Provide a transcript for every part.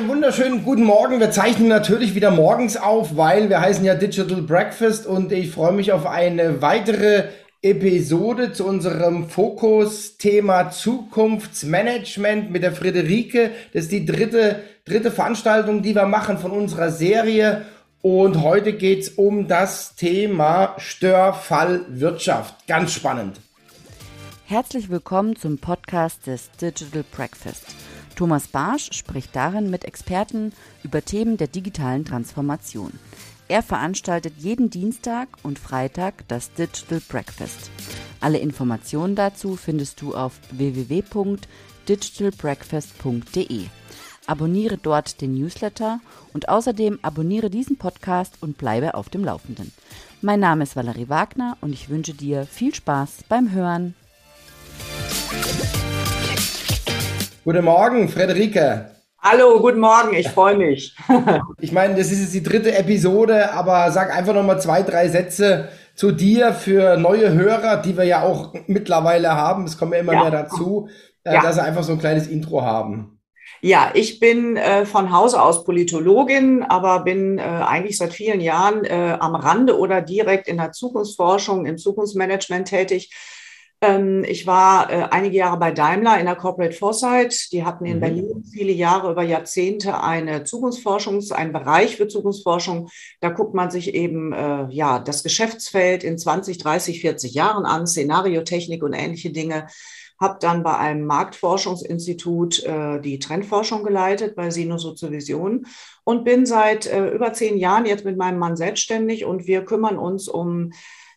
einen wunderschönen guten Morgen. Wir zeichnen natürlich wieder morgens auf, weil wir heißen ja Digital Breakfast und ich freue mich auf eine weitere Episode zu unserem Fokus-Thema Zukunftsmanagement mit der Friederike. Das ist die dritte, dritte Veranstaltung, die wir machen von unserer Serie. Und heute geht es um das Thema Störfallwirtschaft. Ganz spannend. Herzlich willkommen zum Podcast des Digital Breakfast. Thomas Barsch spricht darin mit Experten über Themen der digitalen Transformation. Er veranstaltet jeden Dienstag und Freitag das Digital Breakfast. Alle Informationen dazu findest du auf www.digitalbreakfast.de. Abonniere dort den Newsletter und außerdem abonniere diesen Podcast und bleibe auf dem Laufenden. Mein Name ist Valerie Wagner und ich wünsche dir viel Spaß beim Hören. Guten Morgen, Frederike. Hallo, guten Morgen, ich freue mich. ich meine, das ist jetzt die dritte Episode, aber sag einfach nochmal zwei, drei Sätze zu dir für neue Hörer, die wir ja auch mittlerweile haben. Es kommen ja immer ja. mehr dazu, äh, ja. dass sie einfach so ein kleines Intro haben. Ja, ich bin äh, von Hause aus Politologin, aber bin äh, eigentlich seit vielen Jahren äh, am Rande oder direkt in der Zukunftsforschung, im Zukunftsmanagement tätig ich war äh, einige Jahre bei Daimler in der Corporate Foresight. Die hatten in mhm. Berlin viele Jahre über Jahrzehnte eine Zukunftsforschung, einen Bereich für Zukunftsforschung. Da guckt man sich eben äh, ja das Geschäftsfeld in 20, 30, 40 Jahren an, Szenariotechnik und ähnliche Dinge. Habe dann bei einem Marktforschungsinstitut äh, die Trendforschung geleitet bei Sinus-Vision und bin seit äh, über zehn Jahren jetzt mit meinem Mann selbstständig und wir kümmern uns um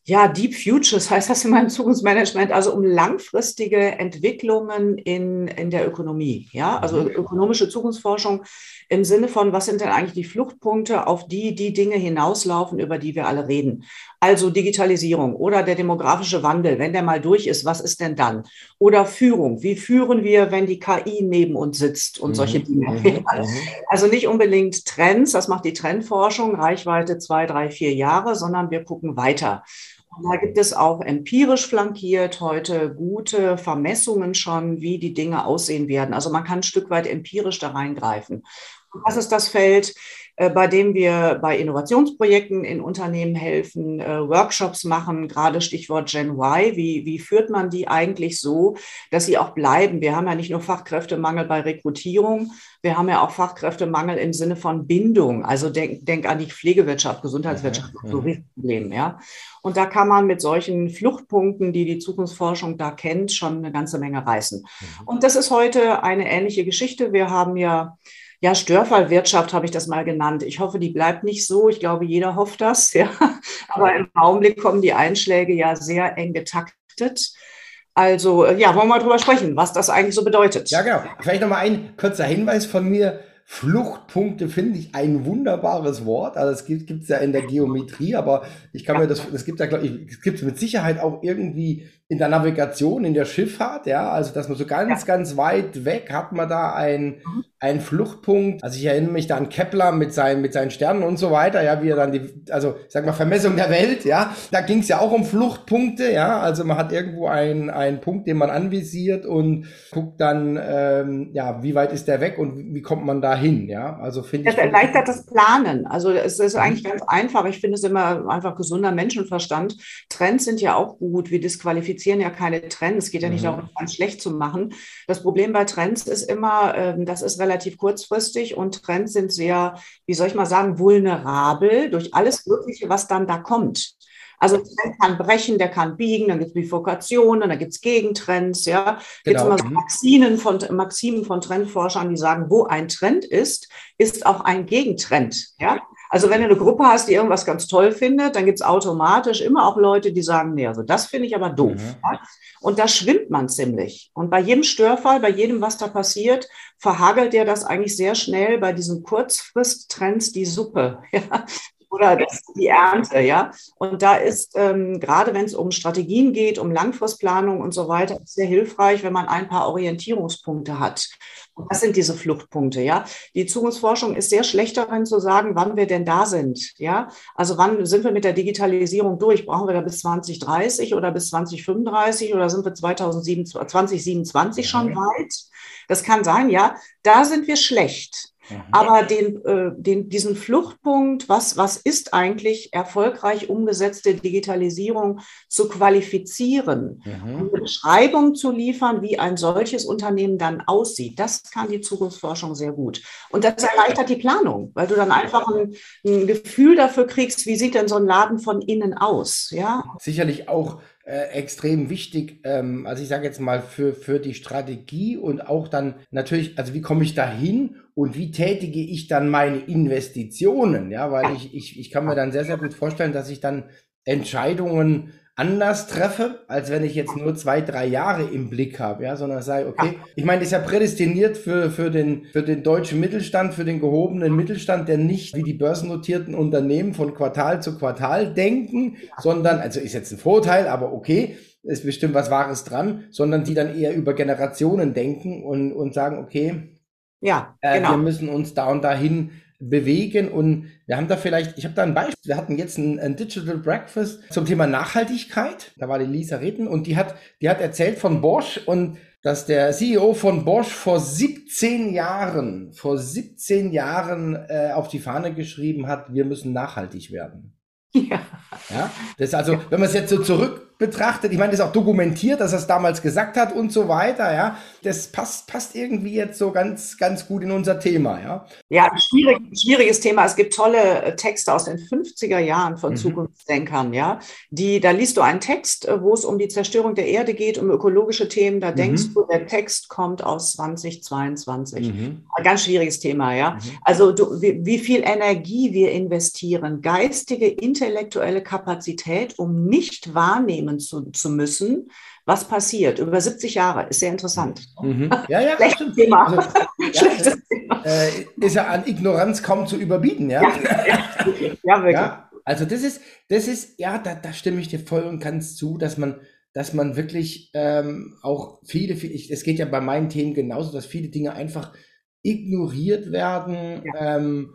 ja, Deep Futures heißt das in meinem Zukunftsmanagement, also um langfristige Entwicklungen in, in der Ökonomie. Ja, also mhm. ökonomische Zukunftsforschung im Sinne von, was sind denn eigentlich die Fluchtpunkte, auf die die Dinge hinauslaufen, über die wir alle reden? Also Digitalisierung oder der demografische Wandel, wenn der mal durch ist, was ist denn dann? Oder Führung, wie führen wir, wenn die KI neben uns sitzt und mhm. solche Dinge? Mhm. Also nicht unbedingt Trends, das macht die Trendforschung, Reichweite zwei, drei, vier Jahre, sondern wir gucken weiter. Und da gibt es auch empirisch flankiert heute gute Vermessungen schon, wie die Dinge aussehen werden. Also man kann ein Stück weit empirisch da reingreifen. Das ist das Feld, äh, bei dem wir bei Innovationsprojekten in Unternehmen helfen, äh, Workshops machen, gerade Stichwort Gen Y. Wie, wie führt man die eigentlich so, dass sie auch bleiben? Wir haben ja nicht nur Fachkräftemangel bei Rekrutierung, wir haben ja auch Fachkräftemangel im Sinne von Bindung. Also denk, denk an die Pflegewirtschaft, Gesundheitswirtschaft, mhm. so Problem, ja. Und da kann man mit solchen Fluchtpunkten, die die Zukunftsforschung da kennt, schon eine ganze Menge reißen. Mhm. Und das ist heute eine ähnliche Geschichte. Wir haben ja ja, Störfallwirtschaft habe ich das mal genannt. Ich hoffe, die bleibt nicht so. Ich glaube, jeder hofft das. Ja. Aber im Augenblick kommen die Einschläge ja sehr eng getaktet. Also, äh, ja, wollen wir mal drüber sprechen, was das eigentlich so bedeutet. Ja, genau. Vielleicht nochmal ein kurzer Hinweis von mir. Fluchtpunkte finde ich ein wunderbares Wort. Also es gibt es ja in der Geometrie, aber ich kann mir das, das gibt ja, glaube ich, es gibt mit Sicherheit auch irgendwie in der Navigation, in der Schifffahrt, ja, also dass man so ganz, ja. ganz weit weg hat man da ein, mhm. einen Fluchtpunkt. Also ich erinnere mich da an Kepler mit seinen, mit seinen Sternen und so weiter, ja, wie er dann die, also ich sag mal, Vermessung der Welt, ja, da ging es ja auch um Fluchtpunkte, ja, also man hat irgendwo einen, einen Punkt, den man anvisiert und guckt dann, ähm, ja, wie weit ist der weg und wie, wie kommt man da hin, ja, also finde ich. Das erleichtert das Planen, also es ist eigentlich ganz einfach, ich finde es immer einfach gesunder Menschenverstand. Trends sind ja auch gut, wie disqualifiziert praktizieren ja keine Trends. Es geht ja nicht mhm. darum, ganz schlecht zu machen. Das Problem bei Trends ist immer, ähm, das ist relativ kurzfristig und Trends sind sehr, wie soll ich mal sagen, vulnerabel durch alles Mögliche, was dann da kommt. Also Trend kann brechen, der kann biegen, dann gibt es Bifurkationen, dann gibt es Gegentrends, ja. Gibt genau. immer so. Maximen von, Maximen von Trendforschern, die sagen, wo ein Trend ist, ist auch ein Gegentrend, ja. Also wenn du eine Gruppe hast, die irgendwas ganz toll findet, dann gibt es automatisch immer auch Leute, die sagen, nee, also das finde ich aber doof. Mhm. Und da schwimmt man ziemlich. Und bei jedem Störfall, bei jedem, was da passiert, verhagelt der das eigentlich sehr schnell bei diesen Kurzfristtrends die Suppe. Ja? Oder das, die Ernte, ja. Und da ist ähm, gerade, wenn es um Strategien geht, um Langfristplanung und so weiter, sehr hilfreich, wenn man ein paar Orientierungspunkte hat. Und das sind diese Fluchtpunkte, ja. Die Zukunftsforschung ist sehr schlecht darin zu sagen, wann wir denn da sind, ja. Also wann sind wir mit der Digitalisierung durch? Brauchen wir da bis 2030 oder bis 2035 oder sind wir 2027, 2027 schon weit? Das kann sein, ja. Da sind wir schlecht. Aber den, äh, den, diesen Fluchtpunkt, was, was ist eigentlich erfolgreich umgesetzte Digitalisierung zu qualifizieren, mhm. eine Beschreibung zu liefern, wie ein solches Unternehmen dann aussieht, das kann die Zukunftsforschung sehr gut. Und das erleichtert die Planung, weil du dann einfach ein, ein Gefühl dafür kriegst, wie sieht denn so ein Laden von innen aus. Ja? Sicherlich auch äh, extrem wichtig, ähm, also ich sage jetzt mal für, für die Strategie und auch dann natürlich, also wie komme ich da hin und wie tätige ich dann meine Investitionen, ja, weil ich, ich, ich kann mir dann sehr, sehr gut vorstellen, dass ich dann Entscheidungen anders treffe, als wenn ich jetzt nur zwei, drei Jahre im Blick habe, ja, sondern sage, okay, ich meine, das ist ja prädestiniert für, für, den, für den deutschen Mittelstand, für den gehobenen Mittelstand, der nicht wie die börsennotierten Unternehmen von Quartal zu Quartal denken, sondern, also ist jetzt ein Vorteil, aber okay, ist bestimmt was Wahres dran, sondern die dann eher über Generationen denken und, und sagen, okay, ja, äh, genau. wir müssen uns da und dahin bewegen. Und wir haben da vielleicht, ich habe da ein Beispiel, wir hatten jetzt ein, ein, Digital Breakfast zum Thema Nachhaltigkeit. Da war die Lisa Ritten und die hat, die hat erzählt von Bosch und dass der CEO von Bosch vor 17 Jahren, vor 17 Jahren äh, auf die Fahne geschrieben hat, wir müssen nachhaltig werden. Ja. ja. Das ist also, wenn man es jetzt so zurück betrachtet. Ich meine, das ist auch dokumentiert, dass er es damals gesagt hat und so weiter, ja. Das passt, passt irgendwie jetzt so ganz, ganz gut in unser Thema, ja. Ja, schwierig, schwieriges Thema. Es gibt tolle äh, Texte aus den 50er Jahren von mhm. Zukunftsdenkern, ja. Die, da liest du einen Text, äh, wo es um die Zerstörung der Erde geht, um ökologische Themen. Da mhm. denkst du, der Text kommt aus 2022. Mhm. Ein ganz schwieriges Thema, ja. Mhm. Also du, wie, wie viel Energie wir investieren, geistige, intellektuelle Kapazität, um nicht wahrnehmen wahrnehmen zu, zu müssen, was passiert. Über 70 Jahre ist sehr interessant. Mhm. Ja, ja, stimmt. Thema. Also, ja, Thema. Äh, ist ja an Ignoranz kaum zu überbieten, ja. Ja, ja wirklich. Ja, also das ist, das ist, ja, da, da stimme ich dir voll und ganz zu, dass man, dass man wirklich ähm, auch viele, viele, es geht ja bei meinen Themen genauso, dass viele Dinge einfach ignoriert werden. Ja. Ähm,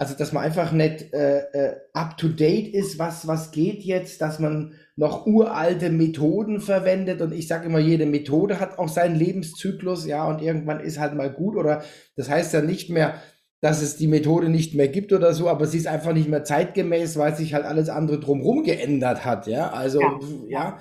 also, dass man einfach nicht äh, äh, up to date ist, was, was geht jetzt, dass man noch uralte Methoden verwendet. Und ich sage immer, jede Methode hat auch seinen Lebenszyklus, ja, und irgendwann ist halt mal gut. Oder das heißt ja nicht mehr, dass es die Methode nicht mehr gibt oder so, aber sie ist einfach nicht mehr zeitgemäß, weil sich halt alles andere drumherum geändert hat, ja, also, ja, ja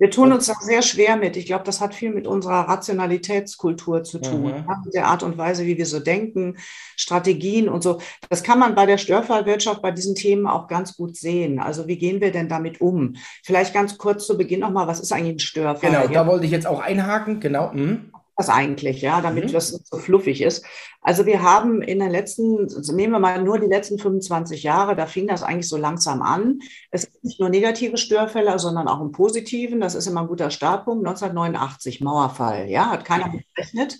wir tun uns da sehr schwer mit. Ich glaube, das hat viel mit unserer Rationalitätskultur zu tun, mhm. mit der Art und Weise, wie wir so denken, Strategien und so. Das kann man bei der Störfallwirtschaft bei diesen Themen auch ganz gut sehen. Also wie gehen wir denn damit um? Vielleicht ganz kurz zu Beginn nochmal, was ist eigentlich ein Störfall? Genau, da wollte ich jetzt auch einhaken, genau. Mhm das eigentlich, ja, damit mhm. das so fluffig ist. Also wir haben in den letzten, nehmen wir mal nur die letzten 25 Jahre, da fing das eigentlich so langsam an. Es gibt nicht nur negative Störfälle, sondern auch einen positiven. Das ist immer ein guter Startpunkt. 1989, Mauerfall, ja, hat keiner berechnet.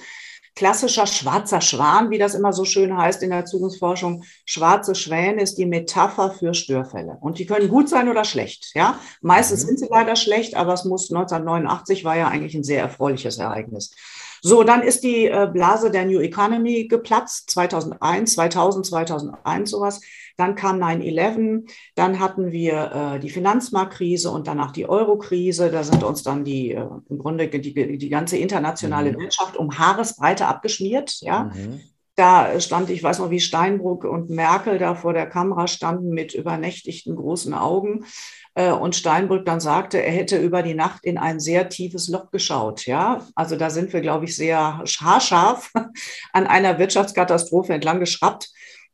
Klassischer schwarzer Schwan, wie das immer so schön heißt in der Zukunftsforschung. Schwarze Schwäne ist die Metapher für Störfälle. Und die können gut sein oder schlecht, ja. Meistens mhm. sind sie leider schlecht, aber es muss 1989 war ja eigentlich ein sehr erfreuliches Ereignis. So, dann ist die äh, Blase der New Economy geplatzt, 2001, 2000, 2001 sowas. Dann kam 9-11, dann hatten wir äh, die Finanzmarktkrise und danach die Euro-Krise. Da sind uns dann die, äh, im Grunde die, die ganze internationale mhm. Wirtschaft um Haaresbreite abgeschmiert. Ja? Mhm. Da stand, ich weiß noch, wie Steinbrück und Merkel da vor der Kamera standen mit übernächtigten großen Augen äh, und Steinbrück dann sagte, er hätte über die Nacht in ein sehr tiefes Loch geschaut. Ja, also da sind wir, glaube ich, sehr haarscharf an einer Wirtschaftskatastrophe entlang geschraubt.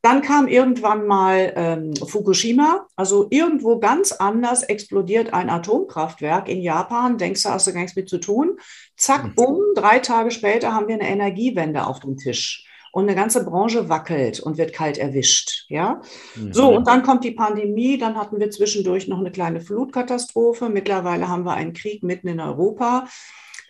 Dann kam irgendwann mal ähm, Fukushima, also irgendwo ganz anders explodiert ein Atomkraftwerk in Japan. Denkst du, hast du gar nichts mit zu tun? Zack, bumm, drei Tage später haben wir eine Energiewende auf dem Tisch und eine ganze Branche wackelt und wird kalt erwischt. Ja, mhm. so und dann kommt die Pandemie. Dann hatten wir zwischendurch noch eine kleine Flutkatastrophe. Mittlerweile haben wir einen Krieg mitten in Europa.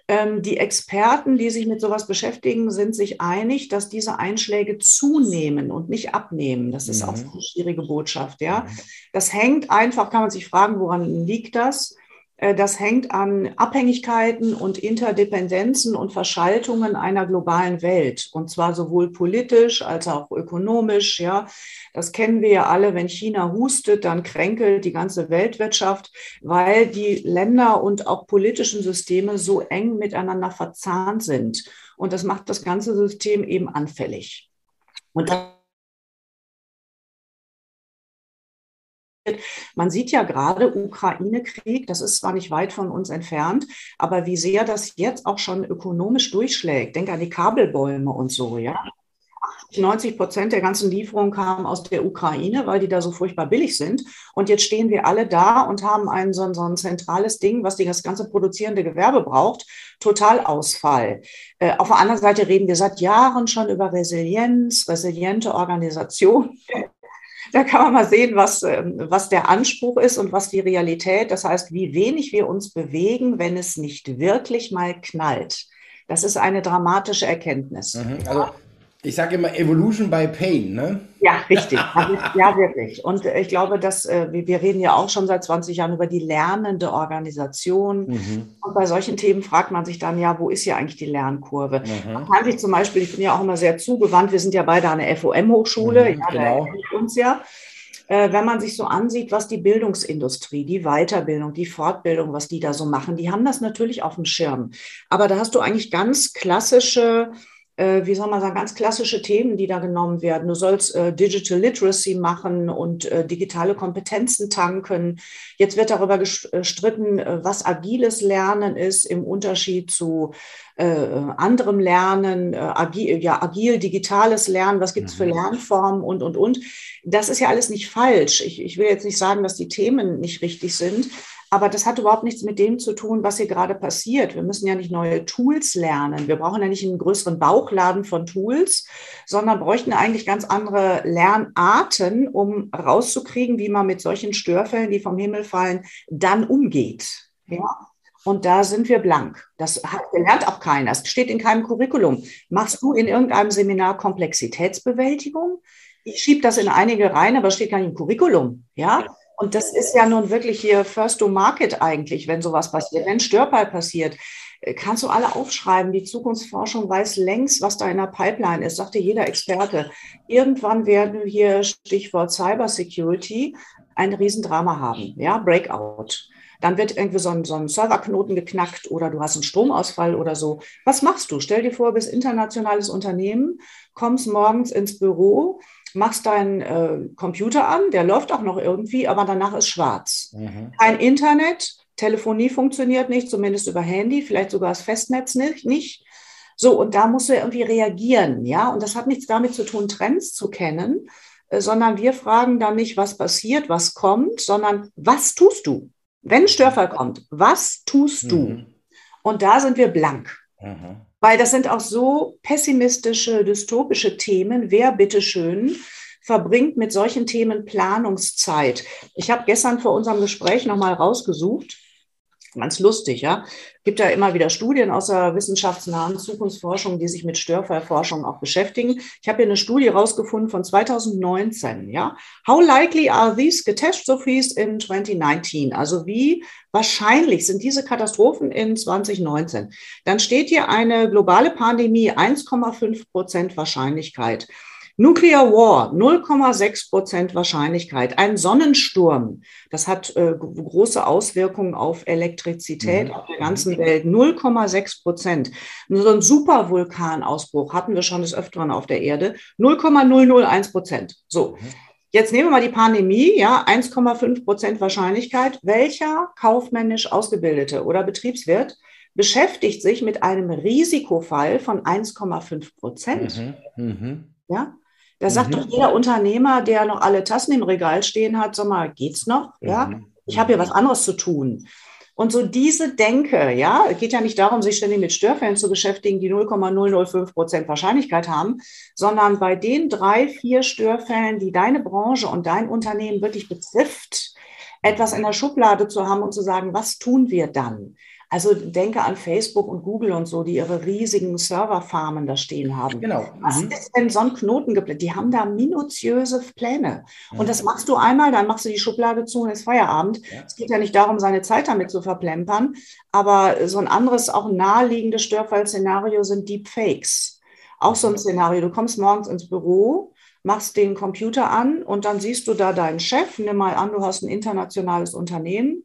Ähm, die Experten, die sich mit sowas beschäftigen, sind sich einig, dass diese Einschläge zunehmen und nicht abnehmen. Das ist mhm. auch eine schwierige Botschaft. Ja, mhm. das hängt einfach. Kann man sich fragen, woran liegt das? Äh, das hängt an Abhängigkeiten und Interdependenzen und Verschaltungen einer globalen Welt. Und zwar sowohl politisch als auch ökonomisch. Ja, das kennen wir ja alle. Wenn China hustet, dann kränkelt die ganze Weltwirtschaft, weil die Länder und auch politischen Systeme so eng miteinander verzahnt sind. Und das macht das ganze System eben anfällig. Und Man sieht ja gerade Ukraine-Krieg, das ist zwar nicht weit von uns entfernt, aber wie sehr das jetzt auch schon ökonomisch durchschlägt. Denk an die Kabelbäume und so, ja. 90 Prozent der ganzen Lieferungen kamen aus der Ukraine, weil die da so furchtbar billig sind. Und jetzt stehen wir alle da und haben ein so, ein, so ein zentrales Ding, was das ganze produzierende Gewerbe braucht, Totalausfall. Äh, auf der anderen Seite reden wir seit Jahren schon über Resilienz, resiliente Organisation. Da kann man mal sehen, was, ähm, was der Anspruch ist und was die Realität. Das heißt, wie wenig wir uns bewegen, wenn es nicht wirklich mal knallt. Das ist eine dramatische Erkenntnis. Mhm. Also ich sage immer Evolution by Pain, ne? Ja, richtig. ja, wirklich. Und äh, ich glaube, dass äh, wir reden ja auch schon seit 20 Jahren über die lernende Organisation. Mhm. Und bei solchen Themen fragt man sich dann ja, wo ist hier eigentlich die Lernkurve? Mhm. Man kann sich zum Beispiel, ich bin ja auch immer sehr zugewandt, wir sind ja beide an der FOM-Hochschule, mhm, ja, genau. uns ja äh, wenn man sich so ansieht, was die Bildungsindustrie, die Weiterbildung, die Fortbildung, was die da so machen, die haben das natürlich auf dem Schirm. Aber da hast du eigentlich ganz klassische wie soll man sagen, ganz klassische Themen, die da genommen werden. Du sollst äh, Digital Literacy machen und äh, digitale Kompetenzen tanken. Jetzt wird darüber gestritten, äh, was agiles Lernen ist im Unterschied zu äh, anderem Lernen, äh, agil, ja, agil, digitales Lernen, was gibt es für mhm. Lernformen und, und, und. Das ist ja alles nicht falsch. Ich, ich will jetzt nicht sagen, dass die Themen nicht richtig sind, aber das hat überhaupt nichts mit dem zu tun, was hier gerade passiert. Wir müssen ja nicht neue Tools lernen. Wir brauchen ja nicht einen größeren Bauchladen von Tools, sondern bräuchten eigentlich ganz andere Lernarten, um rauszukriegen, wie man mit solchen Störfällen, die vom Himmel fallen, dann umgeht. Ja? Und da sind wir blank. Das hat gelernt auch keiner. Es steht in keinem Curriculum. Machst du in irgendeinem Seminar Komplexitätsbewältigung? Ich schiebe das in einige rein, aber es steht gar nicht im Curriculum. Ja? Und das ist ja nun wirklich hier First to Market eigentlich, wenn sowas passiert. Wenn Störfall passiert, äh, kannst du alle aufschreiben. Die Zukunftsforschung weiß längst, was da in der Pipeline ist, sagte jeder Experte. Irgendwann werden wir hier, Stichwort Cybersecurity, ein Riesendrama haben. Ja, Breakout. Dann wird irgendwie so ein, so ein Serverknoten geknackt oder du hast einen Stromausfall oder so. Was machst du? Stell dir vor, du bist internationales Unternehmen, kommst morgens ins Büro, machst deinen äh, Computer an, der läuft auch noch irgendwie, aber danach ist schwarz. Mhm. Kein Internet, Telefonie funktioniert nicht, zumindest über Handy, vielleicht sogar das Festnetz nicht. nicht. So, und da musst du irgendwie reagieren, ja. Und das hat nichts damit zu tun, Trends zu kennen, äh, sondern wir fragen dann nicht, was passiert, was kommt, sondern was tust du? Wenn ein Störfall kommt, was tust mhm. du? Und da sind wir blank. Mhm. Weil das sind auch so pessimistische, dystopische Themen. Wer bitteschön verbringt mit solchen Themen Planungszeit? Ich habe gestern vor unserem Gespräch nochmal rausgesucht, ganz lustig, ja. Gibt ja immer wieder Studien aus der wissenschaftsnahen Zukunftsforschung, die sich mit Störfallforschung auch beschäftigen. Ich habe hier eine Studie rausgefunden von 2019, ja. How likely are these catastrophes in 2019? Also wie wahrscheinlich sind diese Katastrophen in 2019? Dann steht hier eine globale Pandemie, 1,5 Prozent Wahrscheinlichkeit. Nuclear War, 0,6 Prozent Wahrscheinlichkeit. Ein Sonnensturm, das hat äh, große Auswirkungen auf Elektrizität mhm. auf der ganzen Welt, 0,6 Prozent. So ein Supervulkanausbruch hatten wir schon des Öfteren auf der Erde, 0,001 Prozent. So. Mhm. Jetzt nehmen wir mal die Pandemie, ja, 1,5 Prozent Wahrscheinlichkeit. Welcher kaufmännisch Ausgebildete oder Betriebswirt beschäftigt sich mit einem Risikofall von 1,5 Prozent? Mhm. Mhm. Ja, da sagt mhm. doch jeder Unternehmer, der noch alle Tassen im Regal stehen hat, sag mal, geht's noch? Ja, mhm. ich habe hier was anderes zu tun. Und so diese Denke, ja, es geht ja nicht darum, sich ständig mit Störfällen zu beschäftigen, die 0,005 Prozent Wahrscheinlichkeit haben, sondern bei den drei, vier Störfällen, die deine Branche und dein Unternehmen wirklich betrifft, etwas in der Schublade zu haben und zu sagen, was tun wir dann? Also denke an Facebook und Google und so, die ihre riesigen Serverfarmen da stehen haben. Genau. Was mhm. ist denn so ein Knoten geplant? Die haben da minutiöse Pläne. Mhm. Und das machst du einmal, dann machst du die Schublade zu und ist Feierabend. Ja. Es geht ja nicht darum, seine Zeit damit zu verplempern. Aber so ein anderes, auch naheliegendes Störfallszenario sind Deepfakes. Auch so ein Szenario. Du kommst morgens ins Büro, machst den Computer an und dann siehst du da deinen Chef. Nimm mal an, du hast ein internationales Unternehmen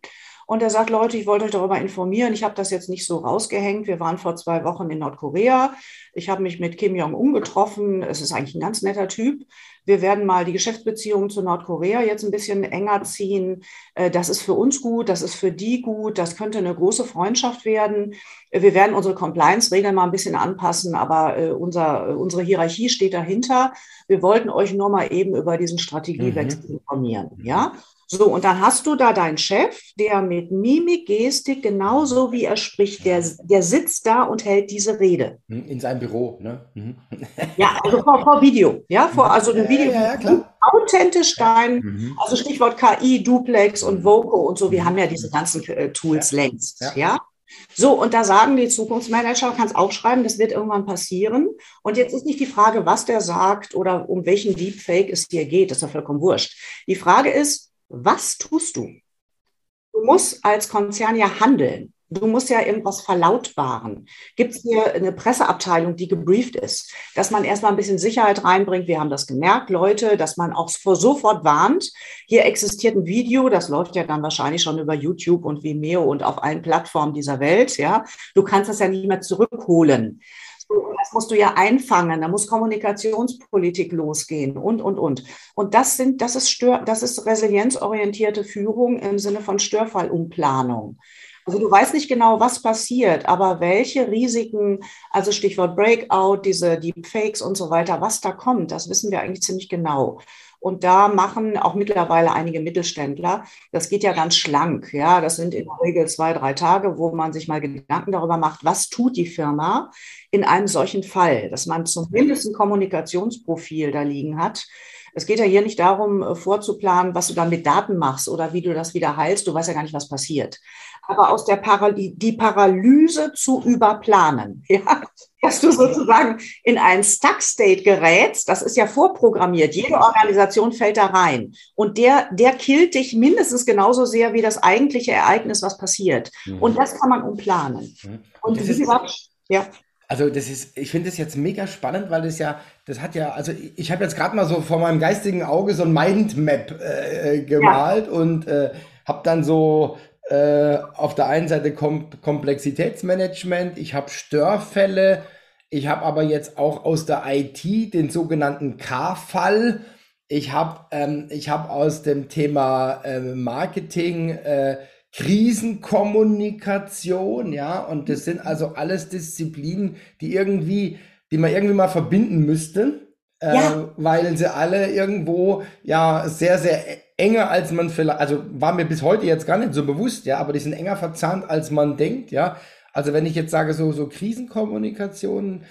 Und er sagt, Leute, ich wollte euch darüber informieren. Ich habe das jetzt nicht so rausgehängt. Wir waren vor zwei Wochen in Nordkorea. Ich habe mich mit Kim Jong-un getroffen. Es ist eigentlich ein ganz netter Typ. Wir werden mal die Geschäftsbeziehungen zu Nordkorea jetzt ein bisschen enger ziehen. Äh, das ist für uns gut, das ist für die gut, das könnte eine große Freundschaft werden. Wir werden unsere Compliance-Regeln mal ein bisschen anpassen, aber äh, unser, unsere Hierarchie steht dahinter. Wir wollten euch nur mal eben über diesen Strategiewechsel mhm. informieren. Ja? So, und dann hast du da deinen Chef, der mit Mimik, Gestik, genauso wie er spricht, der, der sitzt da und hält diese Rede. Hm, in seinem Büro, ne? Mhm. Ja, also vor, vor, Video, ja, vor, also ein Video. Ja, ja, klar. Authentisch dein, mhm. also Stichwort KI, Duplex und Voco und so, wir haben ja diese ganzen äh, Tools ja. längst, ja. ja. So, und da sagen die Zukunftsmanager, kannst aufschreiben, das wird irgendwann passieren. Und jetzt ist nicht die Frage, was der sagt oder um welchen Deepfake es hier geht, das ist ja vollkommen wurscht. Die Frage ist, was tust du? Du musst als Konzern ja handeln. Du musst ja irgendwas verlautbaren. Gibt es hier eine Presseabteilung, die gebrieft ist, dass man erstmal ein bisschen Sicherheit reinbringt? Wir haben das gemerkt, Leute, dass man auch sofort warnt. Hier existiert ein Video, das läuft ja dann wahrscheinlich schon über YouTube und Vimeo und auf allen Plattformen dieser Welt. Ja, du kannst das ja nicht mehr zurückholen. Das musst du ja einfangen, da muss Kommunikationspolitik losgehen und, und, und. Und das sind, das ist Stör, das ist resilienzorientierte Führung im Sinne von Störfallumplanung. Also du weißt nicht genau, was passiert, aber welche Risiken, also Stichwort Breakout, diese Deepfakes und so weiter, was da kommt, das wissen wir eigentlich ziemlich genau. Und da machen auch mittlerweile einige Mittelständler, das geht ja ganz schlank. Ja, das sind in der Regel zwei, drei Tage, wo man sich mal Gedanken darüber macht, was tut die Firma in einem solchen Fall, dass man zumindest ein Kommunikationsprofil da liegen hat. Es geht ja hier nicht darum, äh, vorzuplanen, was du dann mit Daten machst oder wie du das wieder heilst. Du weißt ja gar nicht, was passiert aber aus der Paral die Paralyse zu überplanen. Ja? Dass du sozusagen in einen Stuck-State gerätst, das ist ja vorprogrammiert. Jede Organisation fällt da rein. Und der, der killt dich mindestens genauso sehr wie das eigentliche Ereignis, was passiert. Mhm. Und das kann man umplanen. Mhm. Und das wie gesagt, ja. Also das ist, ich finde das jetzt mega spannend, weil das ja, das hat ja, also ich habe jetzt gerade mal so vor meinem geistigen Auge so ein Mindmap äh, gemalt ja. und äh, habe dann so äh, auf der einen Seite Kom Komplexitätsmanagement, ich habe Störfälle, ich habe aber jetzt auch aus der IT den sogenannten K-Fall. Ich habe ähm, hab aus dem Thema äh, Marketing äh, Krisenkommunikation, ja, und das sind also alles Disziplinen, die irgendwie, die man irgendwie mal verbinden müsste, äh, ja. weil sie alle irgendwo ja sehr, sehr enger als man vielleicht, also war mir bis heute jetzt gar nicht so bewusst, ja, aber die sind enger verzahnt, als man denkt, ja. Also wenn ich jetzt sage, so, so Krisenkommunikation,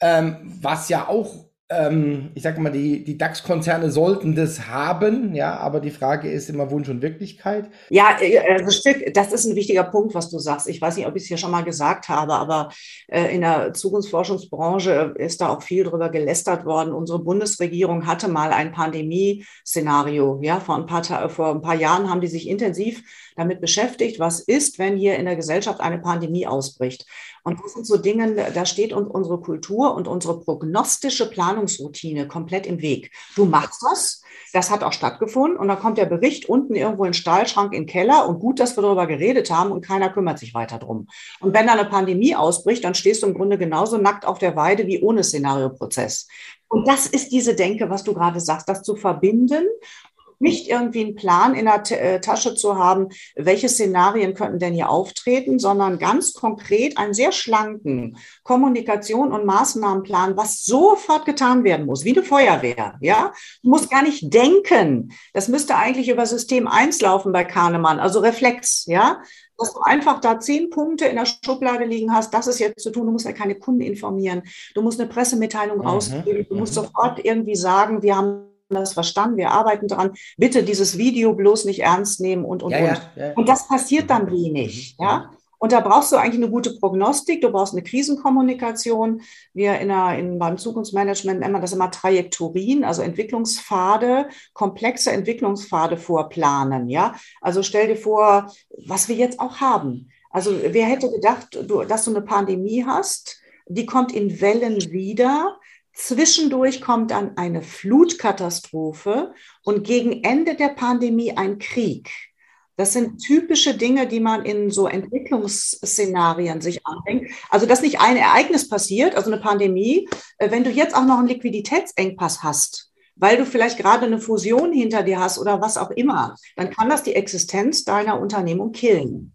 ähm, was ja auch ähm, ich sage mal, die, die DAX-Konzerne sollten das haben, ja, aber die Frage ist immer Wunsch und Wirklichkeit. Ja, äh, also das ist ein wichtiger Punkt, was du sagst. Ich weiß nicht, ob ich es hier schon mal gesagt habe, aber äh, in der Zukunftsforschungsbranche ist da auch viel drüber gelästert worden. Unsere Bundesregierung hatte mal ein Pandemie-Szenario. Ja, vor ein, paar, vor ein paar Jahren haben die sich intensiv damit beschäftigt, was ist, wenn hier in der Gesellschaft eine Pandemie ausbricht. Und das sind so Dinge, da steht uns unsere Kultur und unsere prognostische Planungsroutine komplett im Weg. Du machst das, das hat auch stattgefunden und dann kommt der Bericht unten irgendwo in den Stahlschrank in den Keller und gut, dass wir darüber geredet haben und keiner kümmert sich weiter drum. Und wenn da eine Pandemie ausbricht, dann stehst du im Grunde genauso nackt auf der Weide wie ohne Szenarioprozess. Und das ist diese Denke, was du gerade sagst, das zu verbinden nicht irgendwie einen Plan in der äh, Tasche zu haben, welche Szenarien könnten denn hier auftreten, sondern ganz konkret einen sehr schlanken Kommunikation- und Maßnahmenplan, was sofort getan werden muss, wie eine Feuerwehr. Ja, du musst gar nicht denken. Das müsste eigentlich über System 1 laufen bei Kahnemann, also Reflex. Ja, dass du einfach da zehn Punkte in der Schublade liegen hast, das ist jetzt zu tun. Du musst ja keine Kunden informieren. Du musst eine Pressemitteilung mhm. rausgeben. Du musst mhm. sofort irgendwie sagen, wir haben das verstanden, wir arbeiten dran. Bitte dieses Video bloß nicht ernst nehmen und, und, ja, und. Ja, ja. Und das passiert dann wenig, mhm. ja. Und da brauchst du eigentlich eine gute Prognostik, du brauchst eine Krisenkommunikation. Wir in der, in, beim Zukunftsmanagement nennen wir das immer Trajektorien, also Entwicklungspfade, komplexe Entwicklungspfade vorplanen. Ja? Also stell dir vor, was wir jetzt auch haben. Also wer hätte gedacht, du, dass du eine Pandemie hast, die kommt in Wellen wieder. Zwischendurch kommt dann eine Flutkatastrophe und gegen Ende der Pandemie ein Krieg. Das sind typische Dinge, die man in so Entwicklungsszenarien sich andenkt. Also, dass nicht ein Ereignis passiert, also eine Pandemie, äh, wenn du jetzt auch noch einen Liquiditätsengpass hast, weil du vielleicht gerade eine Fusion hinter dir hast oder was auch immer, dann kann das die Existenz deiner Unternehmung killen.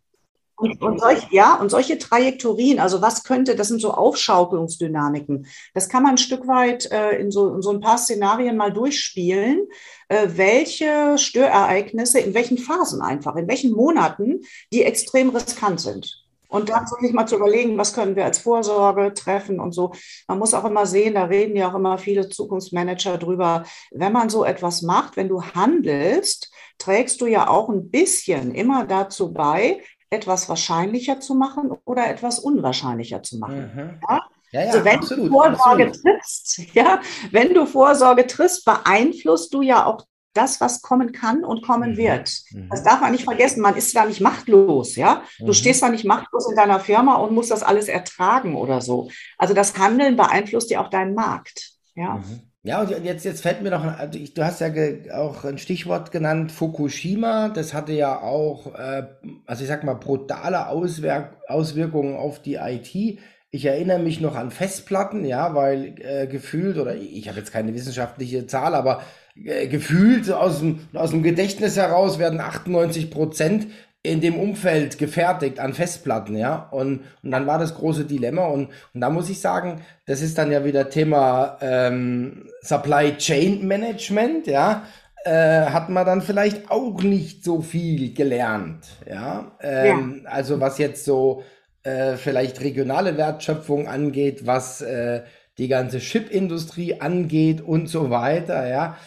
Und, und, solche, ja, und solche Trajektorien, also was könnte, das sind so Aufschaukelungsdynamiken. Das kann man ein Stück weit äh, in, so, in so ein paar Szenarien mal durchspielen, äh, welche Störereignisse, in welchen Phasen einfach, in welchen Monaten, die extrem riskant sind. Und dann wirklich mal zu überlegen, was können wir als Vorsorge treffen und so. Man muss auch immer sehen, da reden ja auch immer viele Zukunftsmanager drüber, wenn man so etwas macht, wenn du handelst, trägst du ja auch ein bisschen immer dazu bei, etwas wahrscheinlicher zu machen oder etwas unwahrscheinlicher zu machen. Mhm. Ja? Ja, ja, also wenn absolut, du Vorsorge absolut. triffst, ja, wenn du Vorsorge triffst, beeinflusst du ja auch das, was kommen kann und kommen mhm. wird. Mhm. Das darf man nicht vergessen. Man ist da nicht machtlos, ja. Du mhm. stehst da nicht machtlos in deiner Firma und musst das alles ertragen oder so. Also das Handeln beeinflusst ja auch deinen Markt, ja. Mhm. Ja, und jetzt, jetzt fällt mir noch, also du hast ja auch ein Stichwort genannt, Fukushima. Das hatte ja auch, äh, also ich sag mal, brutale Auswirk Auswirkungen auf die IT. Ich erinnere mich noch an Festplatten, ja, weil äh, gefühlt, oder ich habe jetzt keine wissenschaftliche Zahl, aber äh, gefühlt aus dem, aus dem Gedächtnis heraus werden 98 Prozent in dem Umfeld gefertigt an Festplatten, ja. Und, und dann war das große Dilemma. Und, und da muss ich sagen, das ist dann ja wieder Thema ähm, Supply Chain Management, ja. Äh, hat man dann vielleicht auch nicht so viel gelernt, ja. Ähm, ja. Also was jetzt so äh, vielleicht regionale Wertschöpfung angeht, was äh, die ganze Chip-Industrie angeht und so weiter, ja.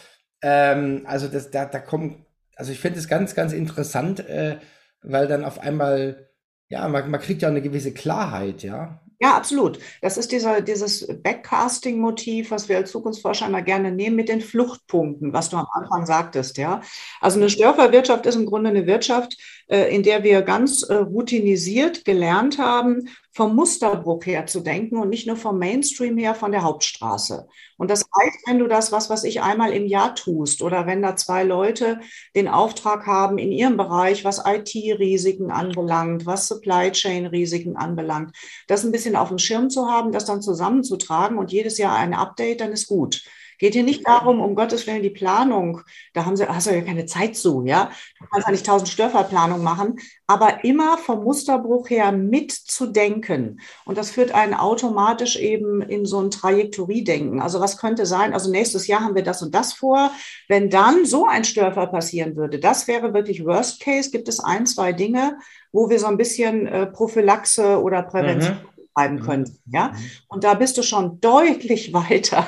Ähm, also das, da, da kommt, also ich finde es ganz, ganz interessant, äh, weil dann auf einmal, ja, man, man kriegt ja eine gewisse Klarheit, ja. Ja, absolut. Das ist dieser, dieses Backcasting-Motiv, was wir als Zukunftsforscher immer gerne nehmen mit den Fluchtpunkten, was du am Anfang sagtest, ja. Also eine Störverwirtschaft ist im Grunde eine Wirtschaft, äh, in der wir ganz äh, routinisiert gelernt haben, vom Musterbruch her zu denken und nicht nur vom Mainstream her von der Hauptstraße. Und das heißt, wenn du das, was was ich einmal im Jahr tust oder wenn da zwei Leute den Auftrag haben in ihrem Bereich, was IT-Risiken anbelangt, was Supply Chain-Risiken anbelangt, das ein bisschen auf dem Schirm zu haben, das dann zusammenzutragen und jedes Jahr ein Update, dann ist gut. Geht hier nicht darum, um Gottes Willen, die Planung, da haben sie, hast du ja keine Zeit zu, ja. Du kannst ja nicht tausend Störfallplanungen machen, aber immer vom Musterbruch her mitzudenken. Und das führt einen automatisch eben in so ein Trajektoriedenken. Also was könnte sein? Also nächstes Jahr haben wir das und das vor. Wenn dann so ein Störfall passieren würde, das wäre wirklich Worst Case. Gibt es ein, zwei Dinge, wo wir so ein bisschen äh, Prophylaxe oder Prävention mhm betreiben mhm. können. Ja? Mhm. Und da bist du schon deutlich weiter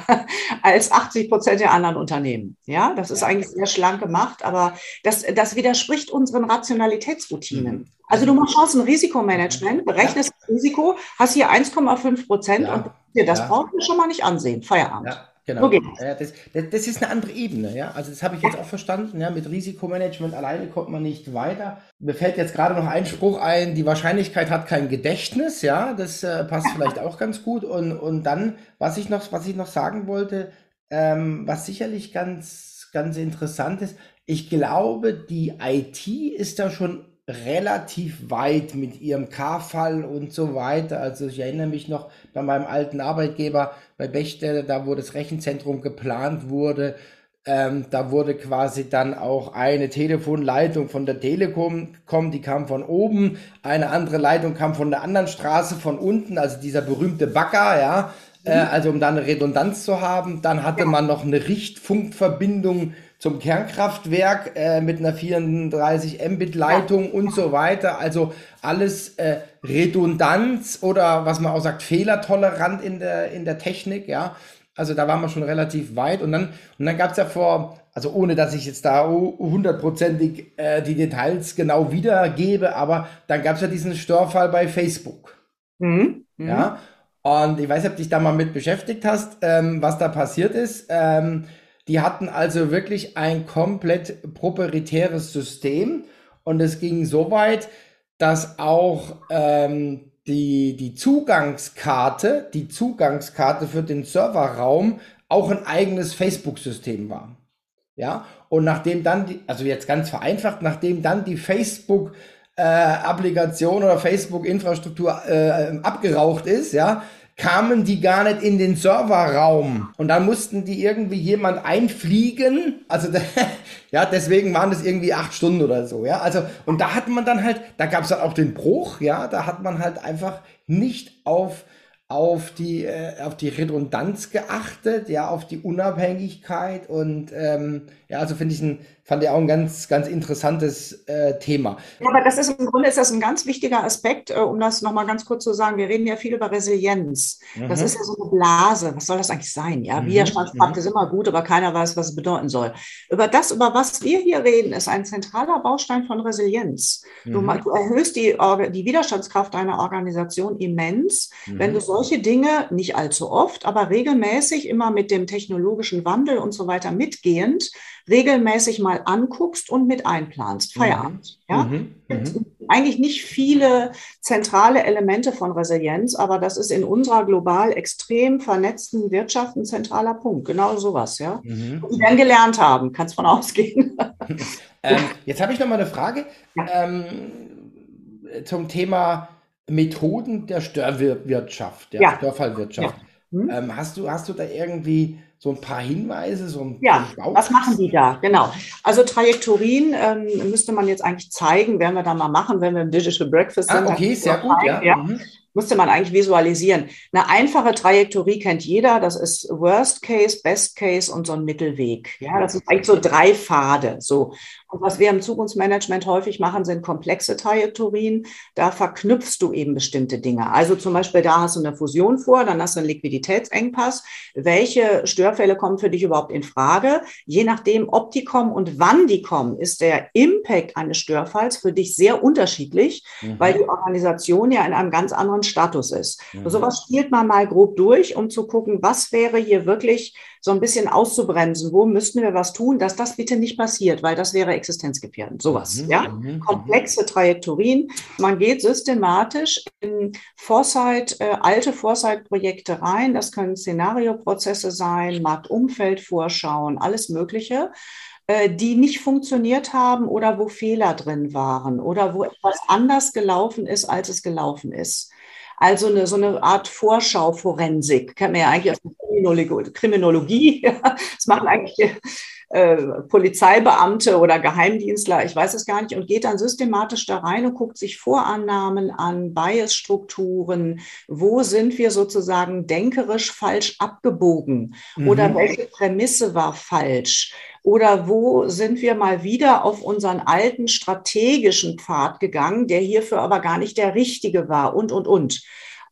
als 80 Prozent der anderen Unternehmen. Ja, das ist eigentlich sehr schlank gemacht, aber das, das widerspricht unseren Rationalitätsroutinen. Mhm. Also du machst ein Risikomanagement, berechnest das Risiko, hast hier 1,5 Prozent ja. und das ja. brauchst du schon mal nicht ansehen. Feierabend. Ja. Genau. Okay. Ja, das, das, das, ist eine andere Ebene, ja. Also das habe ich jetzt auch verstanden, ja. Mit Risikomanagement alleine kommt man nicht weiter. Mir fällt jetzt gerade noch ein Spruch ein, die Wahrscheinlichkeit hat kein Gedächtnis, ja. Das äh, passt vielleicht auch ganz gut. Und, und dann, was ich noch, was ich noch sagen wollte, ähm, was sicherlich ganz, ganz interessant ist, ich glaube, die IT ist da schon relativ weit mit ihrem K-Fall und so weiter. Also ich erinnere mich noch bei meinem alten Arbeitgeber bei Bechsteller, da wo das Rechenzentrum geplant wurde, ähm, da wurde quasi dann auch eine Telefonleitung von der Telekom, kommen, die kam von oben, eine andere Leitung kam von der anderen Straße von unten, also dieser berühmte Bagger, ja, äh, mhm. also um da eine Redundanz zu haben. Dann hatte man noch eine Richtfunkverbindung zum Kernkraftwerk äh, mit einer 34 Mbit Leitung und so weiter. Also alles äh, Redundanz oder was man auch sagt, fehlertolerant in der, in der Technik, ja. Also da waren wir schon relativ weit und dann, und dann gab es ja vor, also ohne dass ich jetzt da hundertprozentig äh, die Details genau wiedergebe, aber dann gab es ja diesen Störfall bei Facebook. Mhm. Mhm. Ja. Und ich weiß nicht, ob dich da mal mit beschäftigt hast, ähm, was da passiert ist. Ähm, die hatten also wirklich ein komplett proprietäres System und es ging so weit, dass auch ähm, die, die Zugangskarte, die Zugangskarte für den Serverraum auch ein eigenes Facebook-System war. Ja, und nachdem dann die, also jetzt ganz vereinfacht, nachdem dann die Facebook äh, oder Facebook-Infrastruktur äh, abgeraucht ist, ja, kamen die gar nicht in den Serverraum. Und dann mussten die irgendwie jemand einfliegen. Also, ja, deswegen waren das irgendwie acht Stunden oder so, ja. Also, und da hat man dann halt, da gab es dann auch den Bruch, ja, da hat man halt einfach nicht auf auf die, äh, auf die Redundanz geachtet, ja, auf die Unabhängigkeit und ähm, ja, also finde ich ein, fand ich auch ein ganz, ganz interessantes äh, Thema. Ja, aber das ist im Grunde ist das ein ganz wichtiger Aspekt, äh, um das nochmal ganz kurz zu sagen. Wir reden ja viel über Resilienz. Mhm. Das ist ja so eine Blase. Was soll das eigentlich sein? Ja, mhm. Widerstandskraft mhm. ist immer gut, aber keiner weiß, was es bedeuten soll. Über das, über was wir hier reden, ist ein zentraler Baustein von Resilienz. Mhm. Du, du, erhöhst die, die Widerstandskraft deiner Organisation immens, wenn du mhm. solche Dinge nicht allzu oft, aber regelmäßig immer mit dem technologischen Wandel und so weiter mitgehend regelmäßig mal anguckst und mit einplanst. Mhm. Feierabend. Mhm. Ja? Mhm. Eigentlich nicht viele zentrale Elemente von Resilienz, aber das ist in unserer global extrem vernetzten Wirtschaft ein zentraler Punkt. Genau sowas, ja. Mhm. Die werden gelernt haben, kannst von ausgehen. ähm, jetzt habe ich noch mal eine Frage ja. ähm, zum Thema Methoden der Störwirtschaft, der ja. Störfallwirtschaft. Ja. Mhm. Ähm, hast, du, hast du da irgendwie so ein paar Hinweise, so ein Ja, was machen die da? Genau. Also Trajektorien ähm, müsste man jetzt eigentlich zeigen, werden wir da mal machen, wenn wir im Digital Breakfast ah, sind. Ah, okay, sehr gut, ja. ja. Mhm müsste man eigentlich visualisieren. Eine einfache Trajektorie kennt jeder. Das ist Worst Case, Best Case und so ein Mittelweg. Ja, das sind eigentlich so drei Pfade. So. Und was wir im Zukunftsmanagement häufig machen, sind komplexe Trajektorien. Da verknüpfst du eben bestimmte Dinge. Also zum Beispiel, da hast du eine Fusion vor, dann hast du einen Liquiditätsengpass. Welche Störfälle kommen für dich überhaupt in Frage? Je nachdem, ob die kommen und wann die kommen, ist der Impact eines Störfalls für dich sehr unterschiedlich, mhm. weil die Organisation ja in einem ganz anderen Status ist. Mhm. Sowas spielt man mal grob durch, um zu gucken, was wäre hier wirklich so ein bisschen auszubremsen, wo müssten wir was tun, dass das bitte nicht passiert, weil das wäre existenzgefährdend. Sowas, mhm. ja. Mhm. mhm. Komplexe Trajektorien. Man geht systematisch in Foresight, äh, alte Foresight-Projekte rein. Das können Szenarioprozesse sein, Marktumfeldvorschauen, alles Mögliche äh, die nicht funktioniert haben oder wo Fehler drin waren oder wo etwas anders gelaufen ist, als es gelaufen ist. Also eine, so eine Art Vorschau-Forensik. Kennt man ja eigentlich aus der Kriminologie. das machen eigentlich äh, Polizeibeamte oder Geheimdienstler, ich weiß es gar nicht, und geht dann systematisch da rein und guckt sich Vorannahmen an, Biasstrukturen, wo sind wir sozusagen denkerisch falsch abgebogen mhm. oder welche Prämisse war falsch oder wo sind wir mal wieder auf unseren alten strategischen Pfad gegangen, der hierfür aber gar nicht der richtige war und, und, und.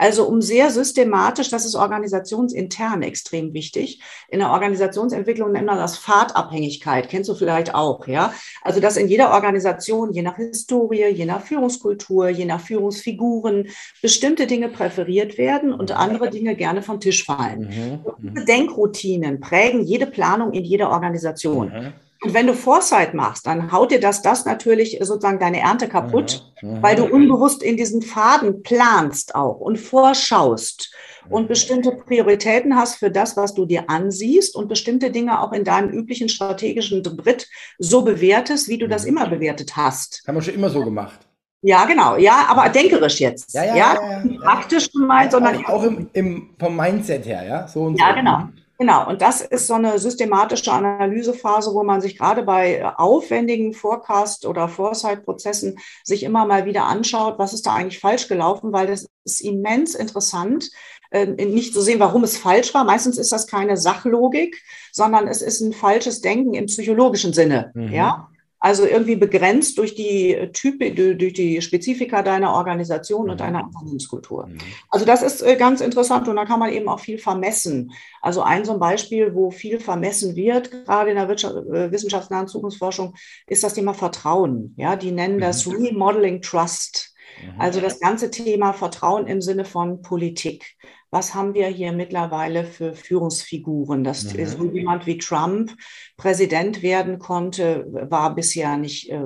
Also um sehr systematisch, das ist organisationsintern extrem wichtig. In der Organisationsentwicklung nennt man das Fahrtabhängigkeit, kennst du vielleicht auch, ja? Also dass in jeder Organisation, je nach Historie, je nach Führungskultur, je nach Führungsfiguren, bestimmte Dinge präferiert werden und andere Dinge gerne vom Tisch fallen. Mhm. mhm. Denkroutinen prägen jede Planung in jeder Organisation. Mhm. Und wenn du Foresight machst, dann haut dir das, das natürlich sozusagen deine Ernte kaputt, mhm. Mhm. weil du unbewusst in diesen Faden planst auch und vorschaust und mhm. bestimmte Prioritäten hast für das, was du dir ansiehst und bestimmte Dinge auch in deinem üblichen strategischen Brit so bewertest, wie du das immer bewertet hast. Haben wir schon immer so gemacht. Ja, genau. Ja, aber denkerisch jetzt. Ja, ja, ja, ja, ja praktisch gemeint, sondern auch, auch im, im, vom Mindset her, ja. So und ja, so. genau. Genau, und das ist so eine systematische Analysephase, wo man sich gerade bei aufwendigen Forecast- oder Foresight-Prozessen sich immer mal wieder anschaut, was ist da eigentlich falsch gelaufen, weil das ist immens interessant, äh, nicht zu sehen, warum es falsch war. Meistens ist das keine Sachlogik, sondern es ist ein falsches Denken im psychologischen Sinne. Mhm. Ja, also irgendwie begrenzt durch die Type, durch die Spezifika deiner Organisation und mhm. deiner Unternehmenskultur. Mhm. Also das ist äh, ganz interessant und da kann man eben auch viel vermessen. Also ein so ein Beispiel, wo viel vermessen wird, gerade in der Wirtschaft, äh, wissenschaftsnahen Zukunftsforschung, ist das Thema Vertrauen. Ja, die nennen das mhm. Remodeling Trust. Also das ganze Thema Vertrauen im Sinne von Politik was haben wir hier mittlerweile für Führungsfiguren? Dass mhm. so jemand wie Trump Präsident werden konnte, war bisher nicht, äh,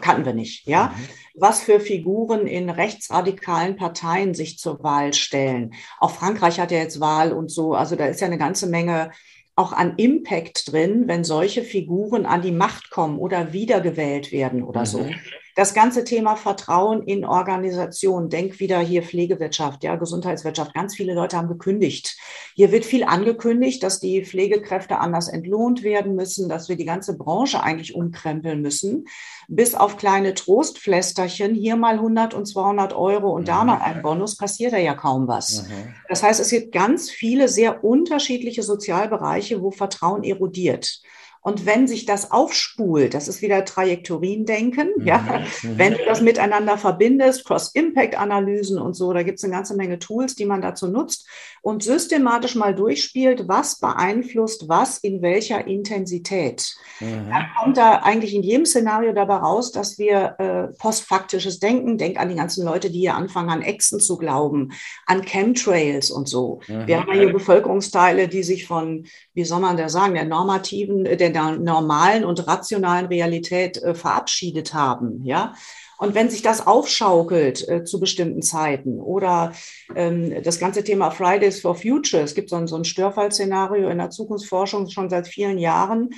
kannten wir nicht. Ja, mhm. was für Figuren in rechtsradikalen Parteien sich zur Wahl stellen. Auch Frankreich hat ja jetzt Wahl und so. Also da ist ja eine ganze Menge auch an Impact drin, wenn solche Figuren an die Macht kommen oder wiedergewählt werden oder mhm. so. Das ganze Thema Vertrauen in Organisationen, denk wieder hier Pflegewirtschaft, ja, Gesundheitswirtschaft. Ganz viele Leute haben gekündigt. Hier wird viel angekündigt, dass die Pflegekräfte anders entlohnt werden müssen, dass wir die ganze Branche eigentlich umkrempeln müssen. Bis auf kleine Trostflästerchen, hier mal 100 und 200 Euro und da mhm. mal ein Bonus, passiert da ja kaum was. Mhm. Das heißt, es gibt ganz viele sehr unterschiedliche Sozialbereiche, wo Vertrauen erodiert. Und wenn sich das aufspult, das ist wieder Trajektoriendenken, mhm. ja, mhm. wenn du das miteinander verbindest, Cross-Impact-Analysen und so, da gibt es eine ganze Menge Tools, die man dazu nutzt und systematisch mal durchspielt, was beeinflusst was in welcher Intensität. Mhm. Dann kommt da eigentlich in jedem Szenario dabei raus, dass wir äh, postfaktisches Denken, denk an die ganzen Leute, die hier anfangen, an Echsen zu glauben, an Chemtrails und so. Mhm. Wir haben hier Bevölkerungsteile, die sich von, wie soll man da sagen, der normativen, der der normalen und rationalen Realität äh, verabschiedet haben, ja. Und wenn sich das aufschaukelt äh, zu bestimmten Zeiten oder ähm, das ganze Thema Fridays for Future, es gibt so ein, so ein Störfallszenario in der Zukunftsforschung schon seit vielen Jahren,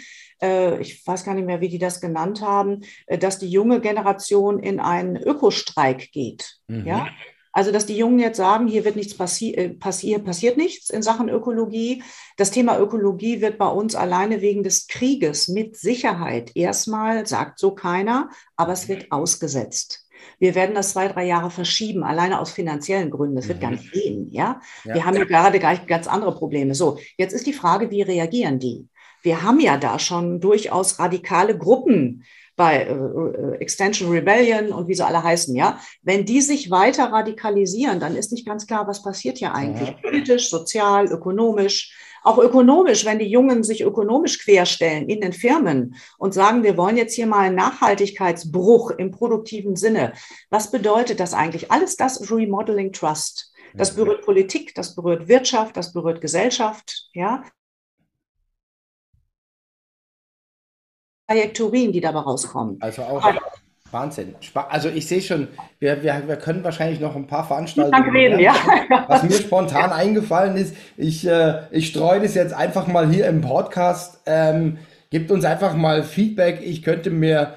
äh, ich weiß gar nicht mehr, wie die das genannt haben, äh, dass die junge Generation in einen Ökostreik geht. Mhm. Ja? Also, dass die Jungen jetzt sagen, hier wird nichts passi äh, passi passiert nichts in Sachen Ökologie. Das Thema Ökologie wird bei uns alleine wegen des Krieges mit Sicherheit erstmal, sagt so keiner, aber es wird ausgesetzt. Wir werden das zwei, drei Jahre verschieben, alleine aus finanziellen Gründen. Das wird mhm. gar nicht gehen, ja? ja? Wir haben ja gerade ganz andere Probleme. So, jetzt ist die Frage, wie reagieren die? Wir haben ja da schon durchaus radikale Gruppen, bei äh, äh, Extension Rebellion und wie sie alle heißen, ja, wenn die sich weiter radikalisieren, dann ist nicht ganz klar, was passiert hier eigentlich. Ja. Politisch, sozial, ökonomisch. Auch ökonomisch, wenn die Jungen sich ökonomisch querstellen in den Firmen und sagen, wir wollen jetzt hier mal einen Nachhaltigkeitsbruch im produktiven Sinne. Was bedeutet das eigentlich? Alles das Remodeling Trust. Das mhm. berührt Politik, das berührt Wirtschaft, das berührt Gesellschaft, ja. Trajektorien, die dabei rauskommen. Also auch Wahnsinn. Also ich sehe schon, wir, wir, wir können wahrscheinlich noch ein paar Veranstaltungen reden, ja. Was mir spontan ja. eingefallen ist, ich, äh, ich streue das jetzt einfach mal hier im Podcast. Ähm, gebt uns einfach mal Feedback. Ich könnte mir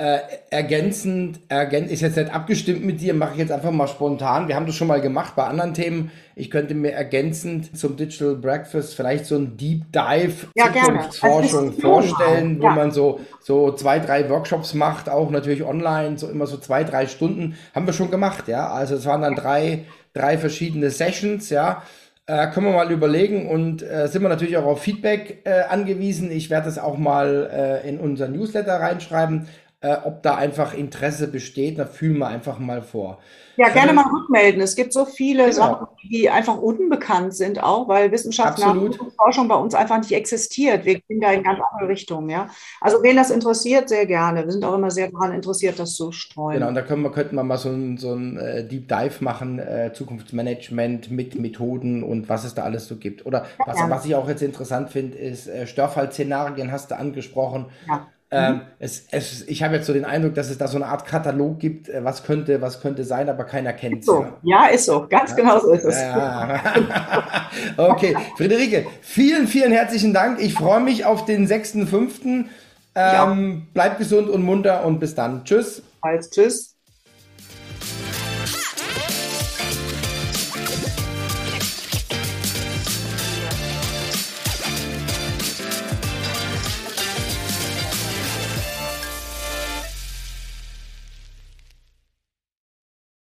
äh, ergänzend, ergän ist jetzt nicht abgestimmt mit dir, mache ich jetzt einfach mal spontan. Wir haben das schon mal gemacht bei anderen Themen. Ich könnte mir ergänzend zum Digital Breakfast vielleicht so ein Deep Dive ja, Zukunftsforschung also vorstellen, wo ja. man so, so zwei, drei Workshops macht, auch natürlich online, so immer so zwei, drei Stunden. Haben wir schon gemacht, ja. Also es waren dann drei, drei verschiedene Sessions, ja. Äh, können wir mal überlegen und äh, sind wir natürlich auch auf Feedback äh, angewiesen. Ich werde das auch mal äh, in unser Newsletter reinschreiben äh, ob da einfach Interesse besteht. Da fühlen wir einfach mal vor. Ja, gerne mal rückmelden. Es gibt so viele genau. Sachen, die einfach unbekannt sind, auch weil Wissenschaftsforschung bei uns einfach nicht existiert. Wir gehen da in ganz andere Richtungen. Ja? Also, wen das interessiert, sehr gerne. Wir sind auch immer sehr daran interessiert, das zu streuen. Genau, und da können wir, könnten wir mal so ein, so ein äh, Deep Dive machen, äh, Zukunftsmanagement mit Methoden und was es da alles so gibt. Oder was, was ich auch jetzt interessant finde, ist äh, Störfallszenarien, hast du angesprochen. Ja mhm. es, es, ich habe jetzt so den Eindruck, dass es da so eine Art Katalog gibt, äh, was könnte, was könnte sein, aber keiner kennt es. So. Ja. ja. ist so, ganz ja. genau so ist es. Ja. okay, Friederike, vielen, vielen herzlichen Dank. Ich freue mich auf den 6.5. Ähm, Bleibt gesund und munter und bis dann. Tschüss. Als tschüss.